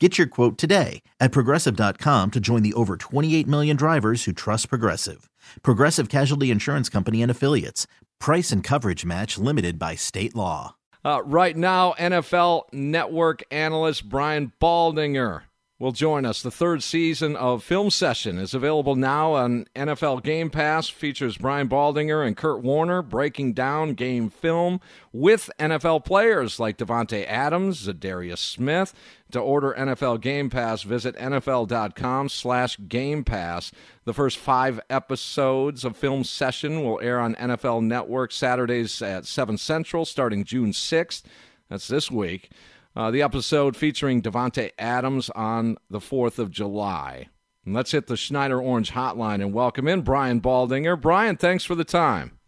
Get your quote today at progressive.com to join the over 28 million drivers who trust Progressive. Progressive Casualty Insurance Company and Affiliates. Price and coverage match limited by state law. Uh, right now, NFL Network analyst Brian Baldinger will join us. The third season of Film Session is available now on NFL Game Pass. Features Brian Baldinger and Kurt Warner breaking down game film with NFL players like Davante Adams, Za'Darius Smith. To order NFL Game Pass, visit nfl.com slash Game Pass. The first five episodes of Film Session will air on NFL Network Saturdays at 7 Central starting June 6th. That's this week. Uh, the episode featuring Davante Adams on the 4th of July. And let's hit the Schneider Orange hotline and welcome in Brian Baldinger. Brian, thanks for the time.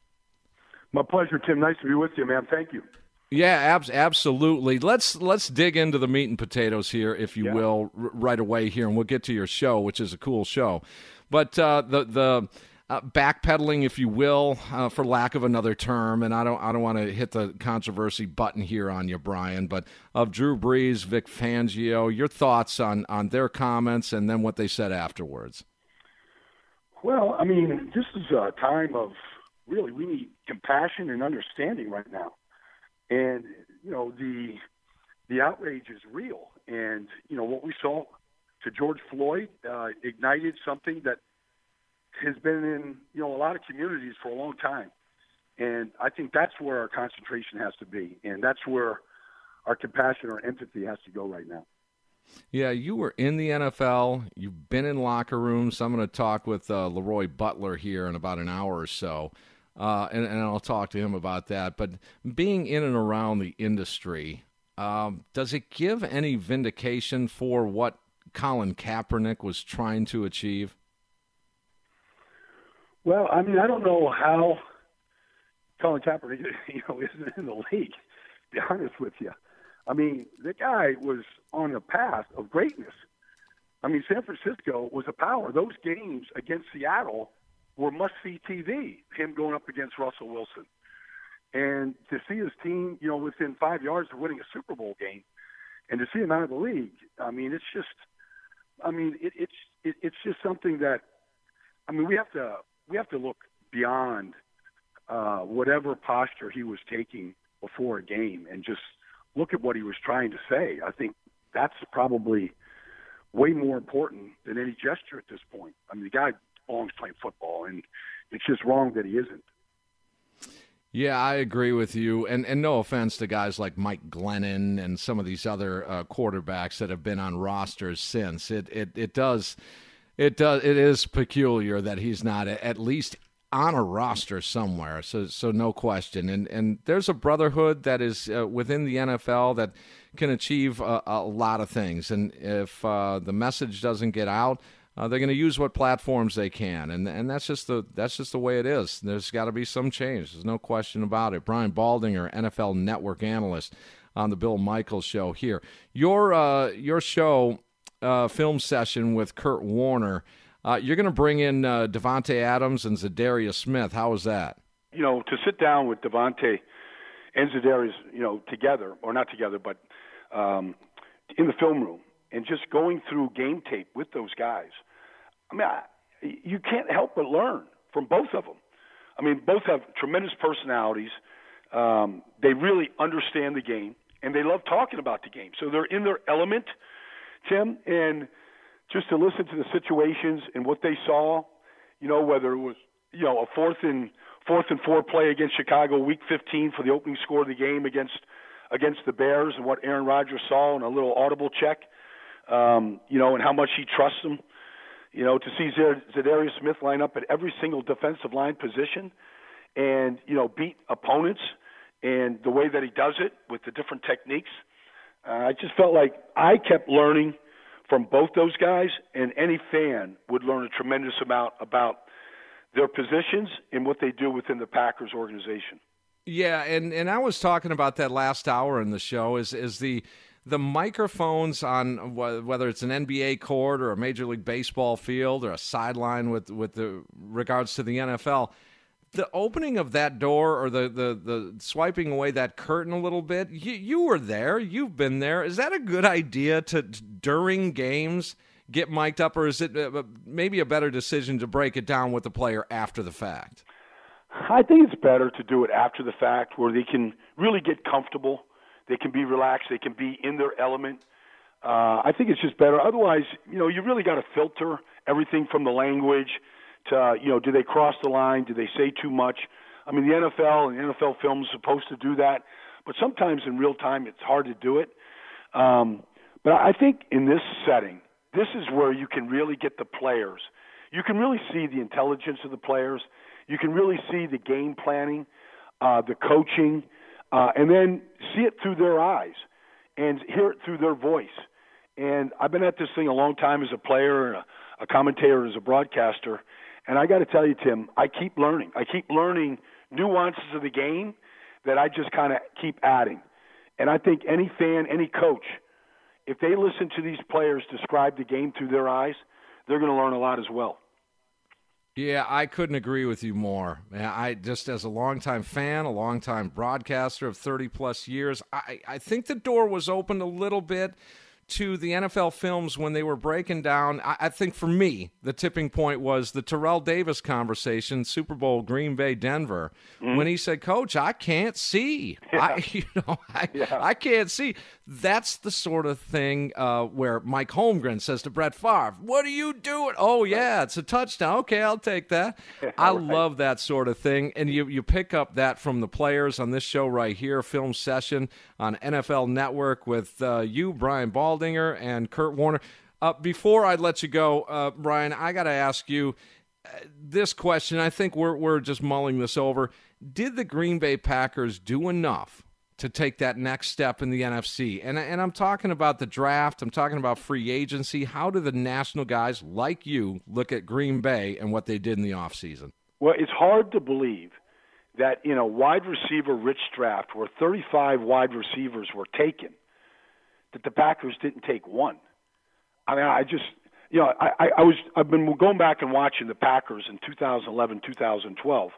My pleasure, Tim. Nice to be with you, man. Thank you. Yeah, ab- absolutely. Let's let's dig into the meat and potatoes here, if you Yeah. will, r- right away here, and we'll get to your show, which is a cool show. But uh, the the uh, backpedaling, if you will, uh, for lack of another term, and I don't I don't want to hit the controversy button here on you, Brian, but of Drew Brees, Vic Fangio, your thoughts on on their comments and then what they said afterwards. Well, I mean, this is a time of really we need compassion and understanding right now, and you know the the outrage is real, and you know what we saw to George Floyd uh, ignited something that has been in you know a lot of communities for a long time, and I think that's where our concentration has to be, and that's where our compassion or empathy has to go right now. Yeah, you were in the NFL. You've been in locker rooms. I'm going to talk with uh, Leroy Butler here in about an hour or so, uh, and, and I'll talk to him about that. But being in and around the industry, um, does it give any vindication for what Colin Kaepernick was trying to achieve? Well, I mean, I don't know how Colin Kaepernick, you know, isn't in the league. To be honest with you, I mean, the guy was on a path of greatness. I mean, San Francisco was a power. Those games against Seattle were must-see TV. Him going up against Russell Wilson, and to see his team, you know, within five yards of winning a Super Bowl game, and to see him out of the league. I mean, it's just, I mean, it, it's it, it's just something that, I mean, we have to we have to look beyond uh, whatever posture he was taking before a game and just look at what he was trying to say. I think that's probably way more important than any gesture at this point. I mean, the guy belongs playing football, and it's just wrong that he isn't. Yeah, I agree with you. And and no offense to guys like Mike Glennon and some of these other uh, quarterbacks that have been on rosters since. It it it does it does it is peculiar that he's not at least on a roster somewhere. So so no question. And and there's a brotherhood that is uh, within the NFL that can achieve a, a lot of things. And if uh, the message doesn't get out, uh, they're going to use what platforms they can, and and that's just the that's just the way it is. There's got to be some change. There's no question about it. Brian Baldinger, NFL Network analyst on the Bill Michaels show here. Your uh, your show uh, film session with Kurt Warner. Uh, you're going to bring in uh, Davante Adams and Za'Darius Smith. How was that? you know, to sit down with Davante and Za'Darius, you know, together or not together, but um, in the film room and just going through game tape with those guys. I mean, I, you can't help but learn from both of them. I mean, both have tremendous personalities. Um, they really understand the game, and they love talking about the game. So they're in their element, Tim. And just to listen to the situations and what they saw, you know, whether it was you know a fourth and fourth and four play against Chicago, Week 15 for the opening score of the game against against the Bears, and what Aaron Rodgers saw in a little audible check, um, you know, and how much he trusts them. You know, to see Za'Darius Smith line up at every single defensive line position, and you know beat opponents, and the way that he does it with the different techniques. Uh, I just felt like I kept learning from both those guys, and any fan would learn a tremendous amount about their positions and what they do within the Packers organization. Yeah, and, and I was talking about that last hour in the show is is the the microphones on whether it's an NBA court or a Major League Baseball field or a sideline with with the regards to the NFL the opening of that door or the, the, the swiping away that curtain a little bit, you, you were there. You've been there. Is that a good idea to, during games, get mic'd up, or is it uh, uh, maybe a better decision to break it down with the player after the fact? I think it's better to do it after the fact where they can really get comfortable. They can be relaxed. They can be in their element. Uh, I think it's just better. Otherwise, you know, you really got to filter everything from the language – uh, you know, do they cross the line? Do they say too much? I mean, the NFL and NFL film is supposed to do that, but sometimes in real time it's hard to do it. Um, but I think in this setting, this is where you can really get the players. You can really see the intelligence of the players. You can really see the game planning, uh, the coaching, uh, and then see it through their eyes and hear it through their voice. And I've been at this thing a long time as a player, a, a commentator, as a broadcaster, and I got to tell you, Tim, I keep learning. I keep learning nuances of the game that I just kind of keep adding. And I think any fan, any coach, if they listen to these players describe the game through their eyes, they're going to learn a lot as well. Yeah, I couldn't agree with you more. I just, as a longtime fan, a longtime broadcaster of 30 plus years, I, I think the door was opened a little bit to the NFL films when they were breaking down. I, I, think for me, the tipping point was the Terrell Davis conversation, Super Bowl, Green Bay, Denver, mm. when he said, "Coach, I can't see. Yeah. I, you know, I, yeah. I can't see." That's the sort of thing uh, where Mike Holmgren says to Brett Favre, "What are you doing?" Oh yeah, it's a touchdown. Okay, I'll take that. I love that sort of thing, and you you pick up that from the players on this show right here, film session on NFL Network with uh, you, Brian Baldinger, and Kurt Warner. Uh, before I let you go, uh, Brian, I got to ask you uh, this question. I think we're we're just mulling this over. Did the Green Bay Packers do enough to take that next step in the NFC. And, and I'm talking about the draft, I'm talking about free agency. How do the national guys like you look at Green Bay and what they did in the offseason? Well, it's hard to believe that in a wide receiver rich draft where 35 wide receivers were taken, that the Packers didn't take one. I mean, I just, you know, I, I was, I've been going back and watching the Packers in 2011, 2012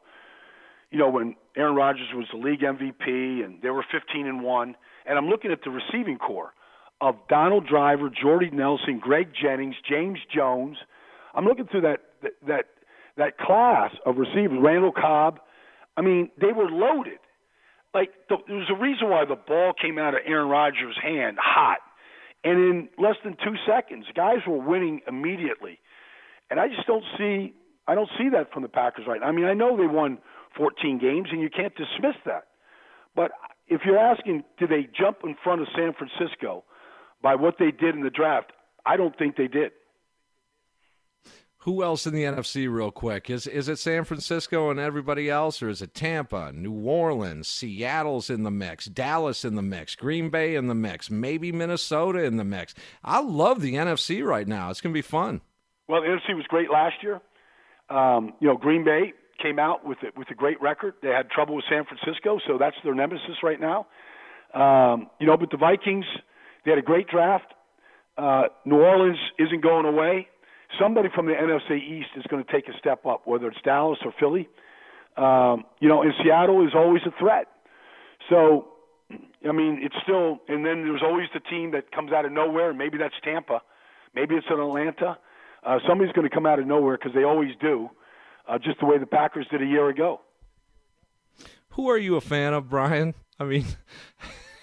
you know, when Aaron Rodgers was the league MVP and they were 15 and 1, and I'm looking at the receiving corps of Donald Driver, Jordy Nelson, Greg Jennings, James Jones. I'm looking through that that that class of receivers, Randall Cobb. I mean, they were loaded. Like the, there was a reason why the ball came out of Aaron Rodgers' hand hot, and in less than two seconds, guys were winning immediately. And I just don't see I don't see that from the Packers right now. I mean, I know they won 14 games, and you can't dismiss that. But if you're asking, did they jump in front of San Francisco by what they did in the draft? I don't think they did. Who else in the NFC, real quick? Is is it San Francisco and everybody else, or is it Tampa, New Orleans, Seattle's in the mix, Dallas in the mix, Green Bay in the mix, maybe Minnesota in the mix? I love the NFC right now. It's going to be fun. Well, the NFC was great last year. Um, you know, Green Bay came out with it with a great record. They had trouble with San Francisco, so that's their nemesis right now. Um, you know, but the Vikings, they had a great draft. Uh, New Orleans isn't going away. Somebody from the NFC East is going to take a step up, whether it's Dallas or Philly. Um, you know, and Seattle is always a threat. So, I mean, it's still, and then there's always the team that comes out of nowhere, maybe that's Tampa, maybe it's in Atlanta. Uh, somebody's going to come out of nowhere because they always do uh, just the way the Packers did a year ago. Who are you a fan of, Brian? I mean,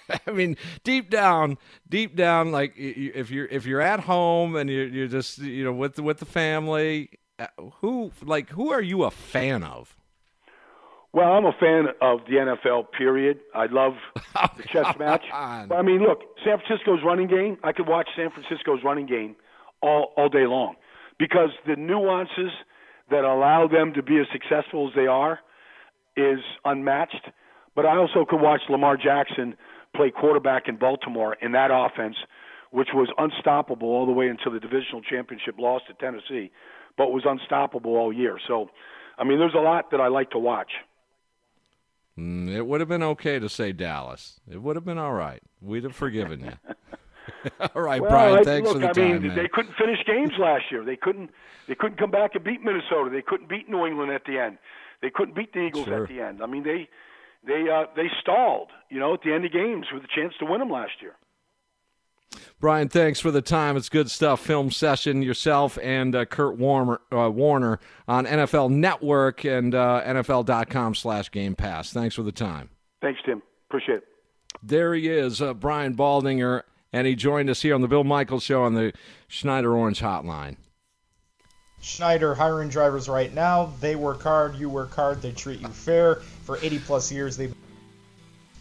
I mean, deep down, deep down, like if you're if you're at home and you're you're just you know with the, with the family, uh, who like who are you a fan of? Well, I'm a fan of the NFL. Period. I love oh, the chess match. But, I mean, look, San Francisco's running game. I could watch San Francisco's running game all all day long because the nuances that allow them to be as successful as they are is unmatched. But I also could watch Lamar Jackson play quarterback in Baltimore in that offense, which was unstoppable all the way until the divisional championship loss to Tennessee, but was unstoppable all year. So, I mean, there's a lot that I like to watch. Mm, it would have been okay to say Dallas. It would have been all right. We'd have forgiven you. all right, well, Brian. I, thanks look, for the I time. mean, man. they couldn't finish games last year. They couldn't. They couldn't come back and beat Minnesota. They couldn't beat New England at the end. They couldn't beat the Eagles sure. at the end. I mean, they they uh, they stalled. You know, at the end of games with a chance to win them last year. Brian, thanks for the time. It's good stuff. Film session yourself and uh, Kurt Warner, uh, Warner on NFL Network and uh, NFL.com slash Game Pass. Thanks for the time. Thanks, Tim. Appreciate it. There he is, uh, Brian Baldinger, and he joined us here on the Bill Michaels Show on the Schneider Orange Hotline. Schneider hiring drivers right now. They work hard, you work hard, they treat you fair. For 80 plus years, they